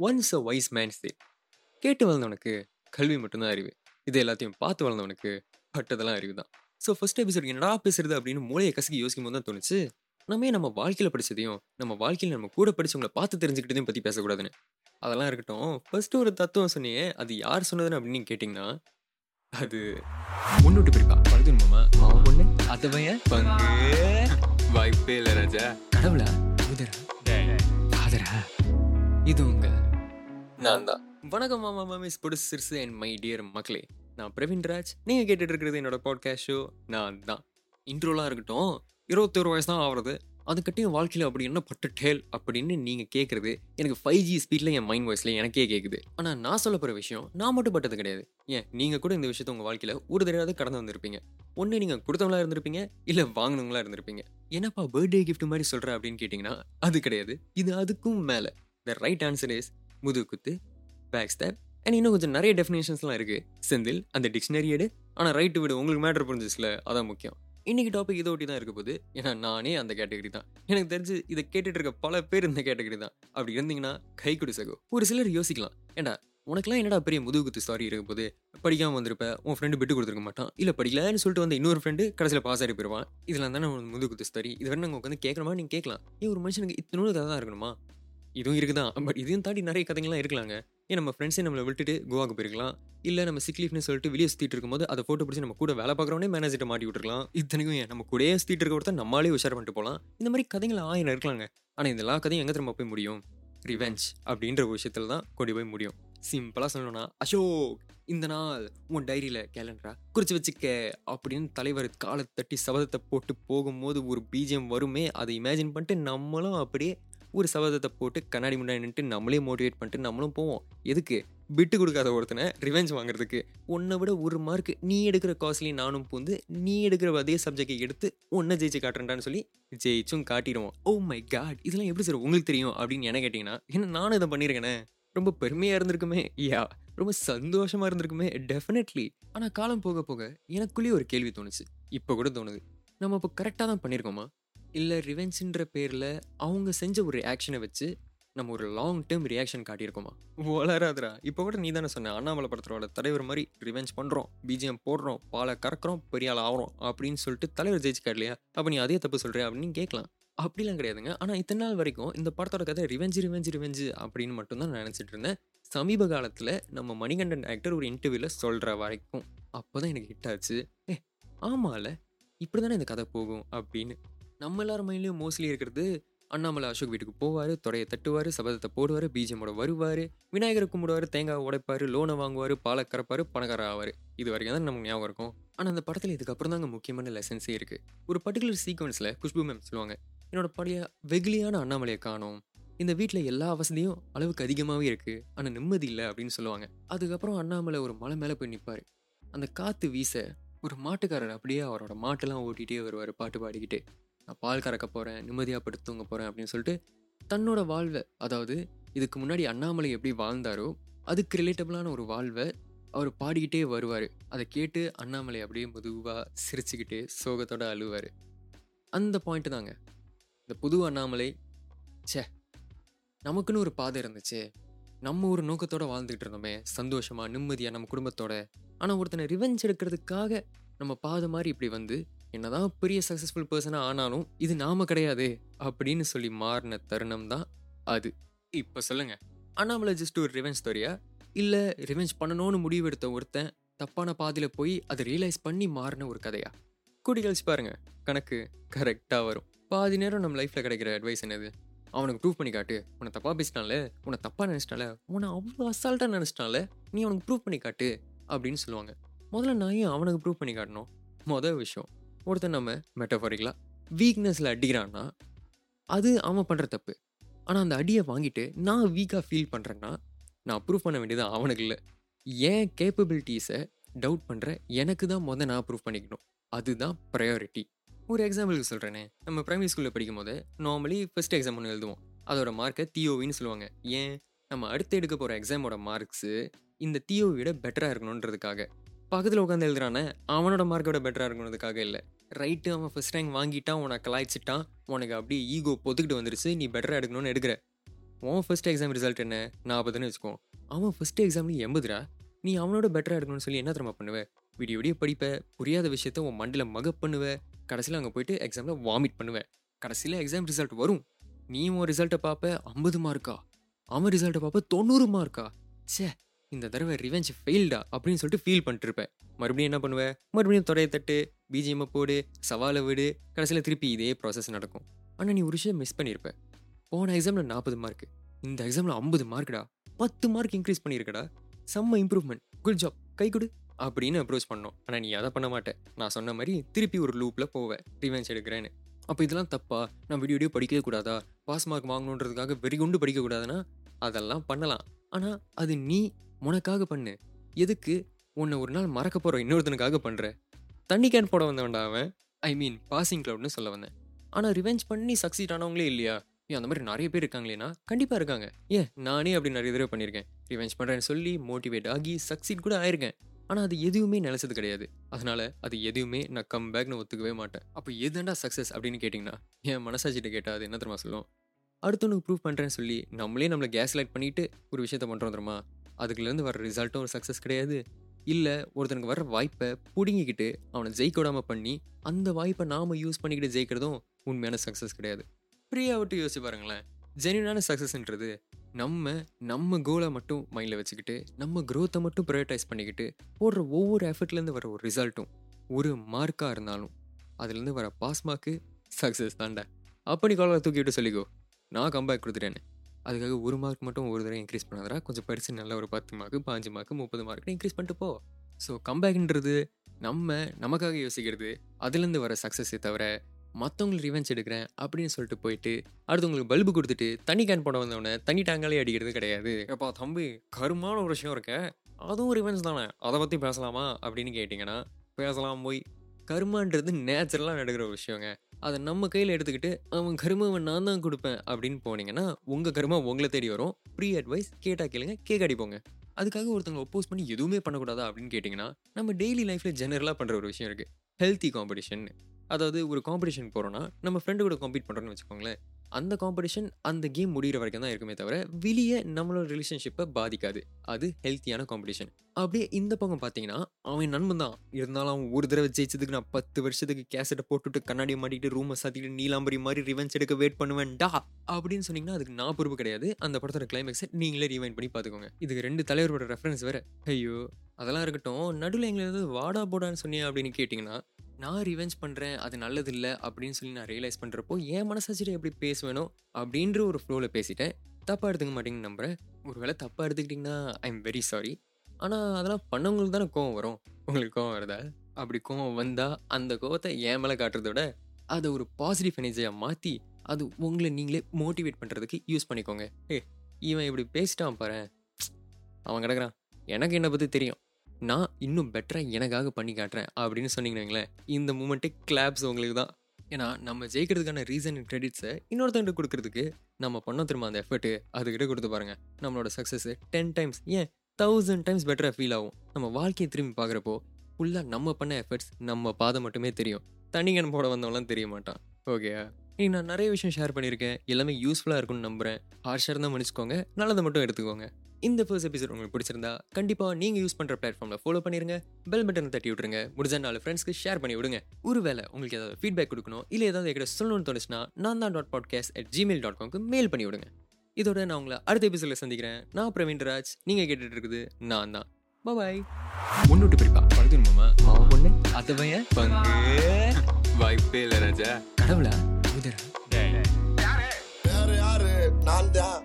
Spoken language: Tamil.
Once a wise man say கேட்டு வளர்ந்தவனுக்கு கல்வி மட்டும்தான் அறிவு. இது எல்லாத்தையும் பார்த்து வளர்ந்தவனுக்கு பட்டதெல்லாம் அறிவு தான். ஸோ ஃபர்ஸ்ட் எபிசோட் என்னடா பேசுறது அப்படின்னு மூளையை கசக்கி யோசிக்கும் போது தான் தோணுச்சு நம்ம நம்ம வாழ்க்கையில் படிச்சதையும் நம்ம வாழ்க்கையில் நம்ம கூட படிச்சவங்கள பார்த்து தெரிஞ்சுக்கிட்டதையும் பற்றி பேசக்கூடாதுன்னு? அதெல்லாம் இருக்கட்டும். ஃபர்ஸ்ட் ஒரு தத்துவம் சொன்னியே அது யார் சொன்னதுன்னு அப்படின்னு கேட்டிங்கன்னா அது முன்னோட்டு பிரிப்பா பழுதுமாமா அவன் ஒண்ணு அதவன் பங்கு. வாய்ப்பே இல்லை ராஜா. கடவுளா? முதரா ஃபாதரா இது உங்க நான் தான் வணக்கம் மாமா மாமிஸ் பொடு சிறுசு அண்ட் மை டியர் மக்களே. நான் பிரவீன் ராஜ். நீங்கள் கேட்டுட்டு இருக்கிறது என்னோட பாட்காஸ்ட் ஷோ நான் தான் இன்ட்ரோலாம் இருக்கட்டும். இருபத்தொரு வயசு தான் ஆகிறது அதுக்கட்டையும் வாழ்க்கையில் அப்படி என்ன பட்டு டேல் அப்படின்னு நீங்கள் கேட்குறது எனக்கு ஃபைவ் ஜி ஸ்பீடில் என் மைண்ட் வாய்ஸில் எனக்கே கேட்குது ஆனால் நான் சொல்ல போகிற விஷயம் நான் மட்டும் பட்டது கிடையாது. ஏன்? நீங்கள் கூட இந்த விஷயத்த உங்கள் வாழ்க்கையில் ஒரு தடவை கடந்து வந்திருப்பீங்க. ஒன்று நீங்கள் கொடுத்தவங்களா இருந்திருப்பீங்க இல்லை வாங்கினவங்களா இருந்திருப்பீங்க. என்னப்பா பர்த்டே கிஃப்ட் மாதிரி சொல்கிற அப்படின்னு கேட்டிங்கன்னா அது கிடையாது. இது அதுக்கும் மேலே. த ரைட் ஆன்சர் இஸ் முதுகுத்து பேக் ஸ்டெப் அண்ட் இன்னும் கொஞ்சம் நிறைய டெஃபினேஷன்ஸ்லாம் இருக்குது செந்தில் அந்த டிக்ஷனரி எடு. ஆனால் ரைட்டு விடு. உங்களுக்கு மேட்ரு புரிஞ்சிச்சுல? அதான் முக்கியம். இன்னைக்கு டாபிக் இதை ஒட்டி தான் இருக்க போகுது. ஏன்னா நானே அந்த கேட்டகரி தான். எனக்கு தெரிஞ்சு இதை கேட்டுட்டு இருக்க பல பேர் இந்த கேட்டகரி தான். அப்படி இருந்தீங்கன்னா கை கொடு சகோ. ஒரு சிலர் யோசிக்கலாம். ஏண்டா உனக்குலாம் என்னடா பெரிய முதுகுத்து ஸ்டாரி இருக்க போது படிக்காமல் வந்திருப்ப உன் ஃப்ரெண்டு விட்டு கொடுத்துருக்க மாட்டான். இல்லை படிக்கலன்னு சொல்லிட்டு வந்த இன்னொரு ஃப்ரெண்டு கடைசியில் பாஸ் ஆகி போயிடுவான் இதெல்லாம் தானே உனக்கு முதுகுத்து ஸ்டாரி இது வேணும் நாங்கள் உட்காந்து கேட்கணுமா? நீங்கள் கேட்கலாம். ஏன் ஒரு மனுஷனுக்கு இத்தனோட கதை தான் இருக்கணுமா? இதுவும் இருக்குதான். பட் இதையும் தாண்டி நிறைய கதைகள்லாம் இருக்கலாங்க. ஏன் நம்ம ஃப்ரெண்ட்ஸே நம்மளை விட்டுட்டு கோவாக்கு போயிருக்கலாம்? இல்லை நம்ம சிக்லீஃப்னு சொல்லிட்டு வெளியே சுற்றிட்டு இருக்கும்போது அதை ஃபோட்டோ பிடிச்சி நம்ம கூட வேலை பார்க்குறவனே மேனேஜர்ட்ட மாட்டி விட்டுருக்கலாம். இத்தனைக்கும் ஏன்? நம்ம கூடயே சுற்றிட்டு இருக்க ஒருத்தர் நம்மளாலே உஷார் பண்ணிட்டு போகலாம். இந்த மாதிரி கதைகள் ஆயிரம் இருக்கலாங்க. ஆனால் இந்த எல்லா கதையும் எங்கே திரும்ப போய் முடியும்? ரிவெஞ்ச் அப்படின்ற ஒரு விஷயத்தில் தான் கொண்டு போய் முடியும். சிம்பிளாக சொல்லணும்னா அசோக் இந்த நாள் உன் டைரியில் கேலண்டரா குறித்து வச்சுக்க அப்படின்னு தலைவர் காலை தட்டி சபதத்தை போட்டு போகும்போது ஒரு பீஜியம் வருமே அதை இமேஜின் பண்ணிட்டு நம்மளும் அப்படியே ஒரு சபதத்தை போட்டு கண்ணாடி முன்னாடி நின்றுட்டு நம்மளே மோட்டிவேட் பண்ணிட்டு நம்மளும் போவோம். எதுக்கு? விட்டு கொடுக்காத ஒருத்தனை ரிவெஞ்ச் வாங்குறதுக்கு. உன்னை விட ஒரு மார்க் நீ எடுக்கிற காஸ்ட்லி நானும் பூந்து நீ எடுக்கிற அதே சப்ஜெக்டை எடுத்து உன்னை ஜெயிச்சு காட்டுறேன்டான்னு சொல்லி ஜெயிச்சும் காட்டிடுவோம். ஓ மை காட் இதெல்லாம் எப்படி சார் உங்களுக்கு தெரியும் அப்படின்னு என்ன கேட்டிங்கன்னா என்ன நானும் இதை பண்ணியிருக்கேனே? ரொம்ப பெருமையாக இருந்திருக்குமே. யா ரொம்ப சந்தோஷமாக இருந்திருக்குமே டெஃபினெட்லி ஆனால் காலம் போக போக எனக்குள்ளேயே ஒரு கேள்வி தோணுச்சு. இப்போ கூட தோணுது. நம்ம இப்போ கரெக்டாக தான் பண்ணியிருக்கோமா? இல்லை ரிவென்ஸுன்ற பேரில் அவங்க செஞ்ச ஒரு ஆக்ஷனை வச்சு நம்ம ஒரு லாங் டேர்ம் ரியாக்ஷன் காட்டியிருக்கோமா? வளராதுரா இப்போ கூட நீ தானே சொன்ன அண்ணாமலை படத்தோட தலைவர் மாதிரி ரிவெஞ்ச் பண்ணுறோம் பிஜிஎம் போடுறோம் பாலை கறக்குறோம் பெரிய ஆள் ஆகிறோம் அப்படின்னு சொல்லிட்டு தலைவர் ஜெயிச்சு காட்டலையா அப்போ நீ அதே தப்பு சொல்கிறியா அப்படின்னு கேட்கலாம். அப்படிலாம் கிடையாதுங்க. ஆனால் இத்தனை நாள் வரைக்கும் இந்த படத்தோட கதை ரிவெஞ்சு ரிவெஞ்சு ரிவெஞ்சு அப்படின்னு மட்டும்தான் நான் நினச்சிட்டு இருந்தேன். சமீப காலத்தில் நம்ம மணிகண்டன் ஆக்டர் ஒரு இன்டர்வியூவில் சொல்கிற வரைக்கும் அப்போ தான் எனக்கு ஹிட் ஆச்சு. ஏ ஆமால இப்படி தானே இந்த கதை போகும் அப்படின்னு நம்ம எல்லார் மைண்ட்லேயும் மோஸ்ட்லி இருக்கிறது அண்ணாமலை அசோக் வீட்டுக்கு போவார் துறையை தட்டுவார் சபதத்தை போடுவார் பீஜமோட வருவார் விநாயகரை கும்பிடுவார் தேங்காய் உடைப்பார் லோனை வாங்குவார் பாலை கறப்பார் பணக்கார ஆவார். இது வரைக்கும் தான் நமக்கு ஞாபகம் இருக்கும். ஆனால் அந்த படத்தில் இதுக்கப்புறம் தாங்க முக்கியமான லெசன்ஸே இருக்குது ஒரு பர்டிகுலர் சீக்வன்ஸில் குஷ்பு மேம் சொல்லுவாங்க என்னோட பழைய வெகுலியான அண்ணாமலையை காணும். இந்த வீட்டில் எல்லா வசதியும் அளவுக்கு அதிகமாகவே இருக்குது ஆனால் நிம்மதி இல்லை அப்படின்னு சொல்லுவாங்க. அதுக்கப்புறம் அண்ணாமலை ஒரு மலை மேலே போய் நிற்பார் அந்த காற்று வீச ஒரு மாட்டுக்காரர் அப்படியே அவரோட மாட்டெல்லாம் ஓட்டிகிட்டே வருவார் பாட்டு பாடிக்கிட்டு. நான் பால் கறக்க போகிறேன் நிம்மதியாக படுத்து தூங்க போகிறேன் அப்படின்னு சொல்லிட்டு தன்னோட வாழ்வை அதாவது இதுக்கு முன்னாடி அண்ணாமலை எப்படி வாழ்ந்தாரோ அதுக்கு ரிலேட்டபிளான ஒரு வாழ்வை அவர் பாடிக்கிட்டே வருவார். அதை கேட்டு அண்ணாமலை அப்படியே மெதுவாக சிரிச்சுக்கிட்டே சோகத்தோடு அழுவார். அந்த பாயிண்ட்டு தாங்க. இந்த புது அண்ணாமலை ச்சே நமக்குன்னு ஒரு பாதை இருந்துச்சு. நம்ம ஒரு நோக்கத்தோடு வாழ்ந்துக்கிட்டு இருந்தோமே சந்தோஷமாக நிம்மதியாக நம்ம குடும்பத்தோட. ஆனால் ஒருத்தனை ரிவெஞ்ச் எடுக்கிறதுக்காக நம்ம பாதை மாதிரி இப்படி வந்து என்னதான் பெரிய சக்ஸஸ்ஃபுல் பர்சனாக ஆனாலும் இது நாம கிடையாது அப்படின்னு சொல்லி மாறின தருணம் தான் அது. இப்போ சொல்லுங்க. அண்ணாமலை ஜஸ்ட் ஒரு ரிவெஞ்ச் ஸ்டோரியா இல்லை ரிவெஞ்ச் பண்ணணும்னு முடிவு எடுத்த ஒருத்தன் தப்பான பாதையில் போய் அதை ரியலைஸ் பண்ணி மாறின ஒரு கதையா? கூடி கழிச்சு பாருங்க. கணக்கு கரெக்டாக வரும். பாதி நேரம் நம்ம லைஃப்பில் கிடைக்கிற அட்வைஸ் என்னது? அவனுக்கு ப்ரூவ் பண்ணி காட்டு. உன்னை தப்பாக பேசினால உன்னை தப்பாக நினச்சிட்டால உன்னை அவ்வளோ அசால்ட்டாக நினச்சிட்டால நீ அவனுக்கு ப்ரூவ் பண்ணி காட்டு அப்படின்னு சொல்லுவாங்க. முதல்ல நான் ஏன் அவனுக்கு ப்ரூவ் பண்ணி காட்டணும்? மொதல் விஷயம். ஒருத்தன் நம்ம மெட்டஃபாரிக்கலாக வீக்னஸில் அடிக்கிறான்னா அது அவன் பண்ணுற தப்பு. ஆனால் அந்த அடியை வாங்கிட்டு நான் வீக்காக ஃபீல் பண்ணுறேன்னா நான் ப்ரூவ் பண்ண வேண்டியது அவனுக்கு இல்லை. ஏன் கேப்பபிலிட்டிஸை டவுட் பண்ணுற எனக்கு தான் முதல் நான் ப்ரூவ் பண்ணிக்கணும். அதுதான் ப்ரையாரிட்டி ஒரு எக்ஸாம்பிளுக்கு சொல்கிறேனே நம்ம ப்ரைமரி ஸ்கூலில் படிக்கும் போது நார்மலி ஃபஸ்ட் எக்ஸாம் ஒன்று எழுதுவோம். அதோட மார்க்கை தியோவின்னு சொல்லுவாங்க. ஏன்? நம்ம அடுத்து எடுக்க போகிற எக்ஸாமோட மார்க்ஸு இந்த தியோவை விட பெட்டராக இருக்கணுன்றதுக்காக. பக்கத்தில் உட்காந்து எழுதுறானே அவனோட மார்க்கோட பெட்டராக இருக்கணுன்றதுக்காக இல்லை. ரைட்டு அவன் ஃபஸ்ட் ரேங்க் வாங்கிட்டான் உனக்கு கலாய்ச்சிட்டான். உனக்கு அப்படியே ஈகோ பொத்துக்கிட்டு வந்துருச்சு நீ பெட்டராக எடுக்கணும்னு எடுக்கிற. உன் ஃபஸ்ட் எக்ஸாம் ரிசல்ட் என்ன? நாற்பதுன்னு வச்சுக்கோ. அவன் ஃபஸ்ட் எக்ஸாம்லேயும் எண்பதுரா நீ அவனோட பெட்டராக எடுக்கணும்னு சொல்லி என்ன திரும்ப பண்ணுவ? விடிய விடிய படிப்ப புரியாத விஷயத்த உன் மண்டியில் மகப் பண்ணுவ. கடைசியில் அங்கே போயிட்டு எக்ஸாமில் வாமிட் பண்ணுவேன் கடைசியில் எக்ஸாம் ரிசல்ட் வரும். நீ உன் ரிசல்ட்டை பார்ப்ப ஐம்பது மார்க்கா அவன் ரிசல்ட்டை பார்ப்ப தொண்ணூறு மார்க்கா ச்சே இந்த தடவை ரிவெஞ்ச் ஃபெயில்டா அப்படின்னு சொல்லிட்டு ஃபீல் பண்ணிட்டு இருப்பேன் மறுபடியும் என்ன பண்ணுவேன் மறுபடியும் தொடைய தட்டு. பிஜிஎம்மை போடு சவாலை விடு. கடைசியில் திருப்பி இதே ப்ராசஸ் நடக்கும். ஆனால் நீ ஒரு விஷயம் மிஸ் பண்ணியிருப்ப போன எக்ஸாமில் நாற்பது மார்க் இந்த எக்ஸாமில் ஐம்பது மார்க்குடா பத்து மார்க் இன்க்ரீஸ் பண்ணியிருக்கடா செம்ம இம்ப்ரூவ்மெண்ட் குட் ஜாப் கை கொடு. அப்படின்னு அப்ரோச் பண்ணோம். ஆனால் நீ அதை பண்ண மாட்டேன் நான் சொன்ன மாதிரி திருப்பி ஒரு லூப்பில் போவேன் ரிவென்ஸ் எடுக்கிறேன்னு. அப்போ இதெல்லாம் தப்பா? நான் வீடியோ வீடியோ படிக்கவே கூடாதா? பாஸ் மார்க் வாங்கணுன்றதுக்காக வெறி கொண்டு படிக்கக்கூடாதுன்னா அதெல்லாம் பண்ணலாம். ஆனால் அது நீ உனக்காக பண்ணு. எதுக்கு உன்னை ஒரு நாள் மறக்க போகிற இன்னொருத்தனுக்காக பண்ணுற தண்ணி கேன் போட வந்தவன்டா அவன். ஐ மீன் பாசிங் க்ளவுட்னு சொல்ல வந்தேன். ஆனால் ரிவெஞ்ச் பண்ணி சக்சீட் ஆனவங்களே இல்லையா? ஏன் அந்த மாதிரி நிறைய பேர் இருக்காங்களேனா கண்டிப்பாக இருக்காங்க. ஏன் நானே அப்படி நிறைய தடவை பண்ணியிருக்கேன். ரிவெஞ்ச் பண்ணுறேன்னு சொல்லி மோட்டிவேட் ஆகி சக்சீட் கூட ஆயிருக்கேன். ஆனால் அது எதுவுமே நிலச்சது கிடையாது. அதனால அது எதுவுமே நான் கம் பேக்னு ஒத்துக்கவே மாட்டேன். அப்போ எதுண்டா சக்ஸஸ் அப்படின்னு கேட்டிங்கன்னா என் மனசாட்சிகிட்ட கேட்டால் அது என்ன தெரியுமா சொல்லும்? அடுத்தவனுக்கு ப்ரூவ் பண்ணுறேன்னு சொல்லி நம்மளே நம்மளை கேஸ் லைட் பண்ணிவிட்டு ஒரு விஷயத்த பண்ணுறோம் தெரியுமா? அதுக்குலேருந்து வர ரிசல்ட்டும் ஒரு சக்ஸஸ் கிடையாது. இல்லை ஒருத்தனுக்கு வர வாய்ப்பை பிடுங்கிக்கிட்டு அவனை ஜெயிக்க விடாமல் பண்ணி அந்த வாய்ப்பை நாம் யூஸ் பண்ணிக்கிட்டு ஜெயிக்கிறதும் உண்மையான சக்ஸஸ் கிடையாது. ஃப்ரீயாக விட்டு யோசிச்சு பாருங்களேன். ஜென்யூனான சக்ஸஸ்ன்றது நம்ம நம்ம கோலை மட்டும் மைண்டில் வச்சுக்கிட்டு நம்ம க்ரோத்தை மட்டும் ப்ரையோட்டைஸ் பண்ணிக்கிட்டு போடுற ஒவ்வொரு எஃபர்ட்லேருந்து வர ஒரு ரிசல்ட்டும் ஒரு மார்க்காக இருந்தாலும் அதுலேருந்து வர பாஸ் மார்க்கு சக்ஸஸ் தாண்டா அப்போ நீ காலை தூக்கிவிட்டு சொல்லிக்கோ. நான் கம்பேக் கொடுத்துட்டேன்னு. அதுக்காக ஒரு மார்க் மட்டும் ஒரு தடவை இன்க்ரீஸ் பண்ணாதரா கொஞ்சம் படித்து நல்ல ஒரு பத்து மார்க்கு பாஞ்சு மார்க்கு முப்பது மார்க்கு இன்க்ரீஸ் பண்ணிட்டு போ. ஸோ கம்பேக்ன்றது நம்ம நமக்காக யோசிக்கிறது. அதுலேருந்து வர சக்ஸஸே தவிர மற்றவங்களுக்கு ரிவெஞ்ச் எடுக்கிறேன் அப்படின்னு சொல்லிட்டு போயிட்டு அடுத்தவங்களுக்கு பல்பு கொடுத்துட்டு தண்ணி கேன் போட வந்தவொடனே தண்ணி டேங்காலே அடிக்கிறது கிடையாது. எப்பா தம்பி கருமான ஒரு விஷயம் இருக்க. அதுவும் ரிவெஞ்ச் தானே. அதை பற்றி பேசலாமா அப்படின்னு கேட்டிங்கன்னா பேசலாம் போய். கருமான்றது நேச்சுரலாக நடக்கிற ஒரு விஷயங்க. அதை நம்ம கையில் எடுத்துக்கிட்டு அவன் கருமாவை நான் தான் கொடுப்பேன் அப்படின்னு போனீங்கன்னா உங்கள் கருமா உங்களை தேடி வரும். ஃப்ரீ அட்வைஸ் கேட்டால் கேளுங்க கேக் அடிப்போங்க அதுக்காக ஒருத்தவங்க ஒப்போஸ் பண்ணி எதுவுமே பண்ணக்கூடாதா அப்படின்னு கேட்டிங்கன்னா நம்ம டெய்லி லைஃப்பில் ஜெனரலாக பண்ணுற ஒரு விஷயம் இருக்குது ஹெல்த்தி காம்படிஷன் அதாவது ஒரு காம்படிஷன் போகிறோன்னா நம்ம ஃப்ரெண்டு கூட காம்பீட் பண்ணுறோன்னு வச்சுக்கோங்களேன். அந்த காம்படிஷன் அந்த கேம் முடிகிற வரைக்கும் தான் இருக்குமே தவிர வெளியே நம்மளோட ரிலேஷன்ஷிப்பை பாதிக்காது. அது ஹெல்த்தியான காம்படிஷன் அப்படியே இந்த பக்கம் பார்த்தீங்கன்னா அவன் நண்பன் தான். இருந்தாலும் அவன் ஒரு தடவை ஜெயிச்சதுக்கு நான் பத்து வருஷத்துக்கு கேசட்டை போட்டுட்டு கண்ணாடியை மாட்டிட்டு ரூமை சாத்திட்டு நீலாம்பரி மாதிரி ரிவெஞ்ச் எடுக்க வெயிட் பண்ணுவேன்டா அப்படின்னு சொன்னீங்கன்னா அதுக்கு நான் பொறுப்பு கிடையாது. அந்த படத்தோட கிளைமேக்ஸை நீங்களே ரிவைண்ட் பண்ணி பார்த்துக்கோங்க இதுக்கு ரெண்டு தலைவரோட ரெஃபரன்ஸ் வேற. ஐயோ! அதெல்லாம் இருக்கட்டும். நடுவில் எங்களை வாடா போடான்னு சொன்னியா அப்படின்னு கேட்டிங்கன்னா நான் ரிவெஞ்ச் பண்ணுறேன் அது நல்லது இல்லை அப்படின்னு சொல்லி நான் ரியலைஸ் பண்ணுறப்போ என் மனசாச்சிட்டு எப்படி பேசுவேனோ? அப்படின்ற ஒரு ஃப்ளோவில் பேசிட்டேன். தப்பாக எடுத்துக்க மாட்டேங்கன்னு நம்புகிறேன் ஒருவேளை தப்பாக எடுத்துக்கிட்டிங்கன்னா ஐ எம் வெரி சாரி ஆனால் அதெல்லாம் பண்ணவங்களுக்கு தானே கோவம் வரும். உங்களுக்கு கோவம் வருதா? அப்படி கோவம் வந்தால் அந்த கோவத்தை என் மேலே காட்டுறத விட அதை ஒரு பாசிட்டிவ் எனர்ஜியாக மாற்றி அது உங்களை நீங்களே மோட்டிவேட் பண்ணுறதுக்கு யூஸ் பண்ணிக்கோங்க. ஏ இவன் இப்படி பேசிட்டான் பாரு அவன் கிடக்குறான். எனக்கு என்னை பற்றி தெரியும். நான் இன்னும் பெட்டராக எனக்காக பண்ணி காட்டுறேன் அப்படின்னு சொன்னீங்களேன் இந்த மூமெண்ட்டே கிளாப்ஸ் உங்களுக்கு தான். ஏன்னா நம்ம ஜெயிக்கிறதுக்கான ரீசன் அண்ட் கிரெடிட்ஸை இன்னொருத்தங்கிட்ட கொடுக்கறதுக்கு நம்ம பண்ண திரும்ப அந்த எஃபர்ட்டு அதுக்கிட்ட கொடுத்து பாருங்க. நம்மளோட சக்ஸஸ் டென் டைம்ஸ் ஏன் தௌசண்ட் டைம்ஸ் பெட்டராக ஃபீல் ஆகும். நம்ம வாழ்க்கையை திரும்பி பார்க்குறப்போ ஃபுல்லாக நம்ம பண்ண எஃபர்ட்ஸ் நம்ம பாதை மட்டுமே தெரியும். தண்ணிகன் போட வந்தவங்களாம் தெரிய மாட்டான். ஓகேயா இன்னைக்கு நான் நிறைய விஷயம் ஷேர் பண்ணியிருக்கேன். எல்லாமே யூஸ்ஃபுல்லாக இருக்கும்னு நம்புகிறேன் ஹார்ஷாக இருந்தால் மன்னிச்சுக்கோங்க. நல்லதை மட்டும் எடுத்துக்கோங்க. இந்த ஃபர்ஸ்ட் எபிசோட் உங்களுக்கு பிடிச்சிருந்தா கண்டிப்பாக நீங்கள் யூஸ் பண்ணுற பிளாட்ஃபார்மில் ஃபாலோ பண்ணிருங்க. பெல் பட்டனை தட்டி விட்டுருங்க. முடிஞ்ச நாலு ஃப்ரெண்ட்ஸ்க்கு ஷேர் பண்ணி விடுங்க. ஒருவேளை உங்களுக்கு ஏதாவது ஃபீட்பேக் கொடுக்கணும் இல்லை ஏதாவது எங்கிட்ட சொல்லணும்னு தோணுச்சுன்னா நான் தான் dot podcast at Gmail dot காம்க்கு mail பண்ணி விடுங்க. இதோட நான் உங்களை அடுத்த எபிசோடில் சந்திக்கிறேன். நான் பிரவீன் ராஜ். நீங்கள் கேட்டுட்டு இருக்குது நான் தான். பாய் ஒன்று பிரிப்பா? பழுது மாமா மாமா பொண்ணு அது பங்கு. வாய்ப்பே இல்லை ராஜா. கடவுளா? உதரா யாரு யாரு நான் தான்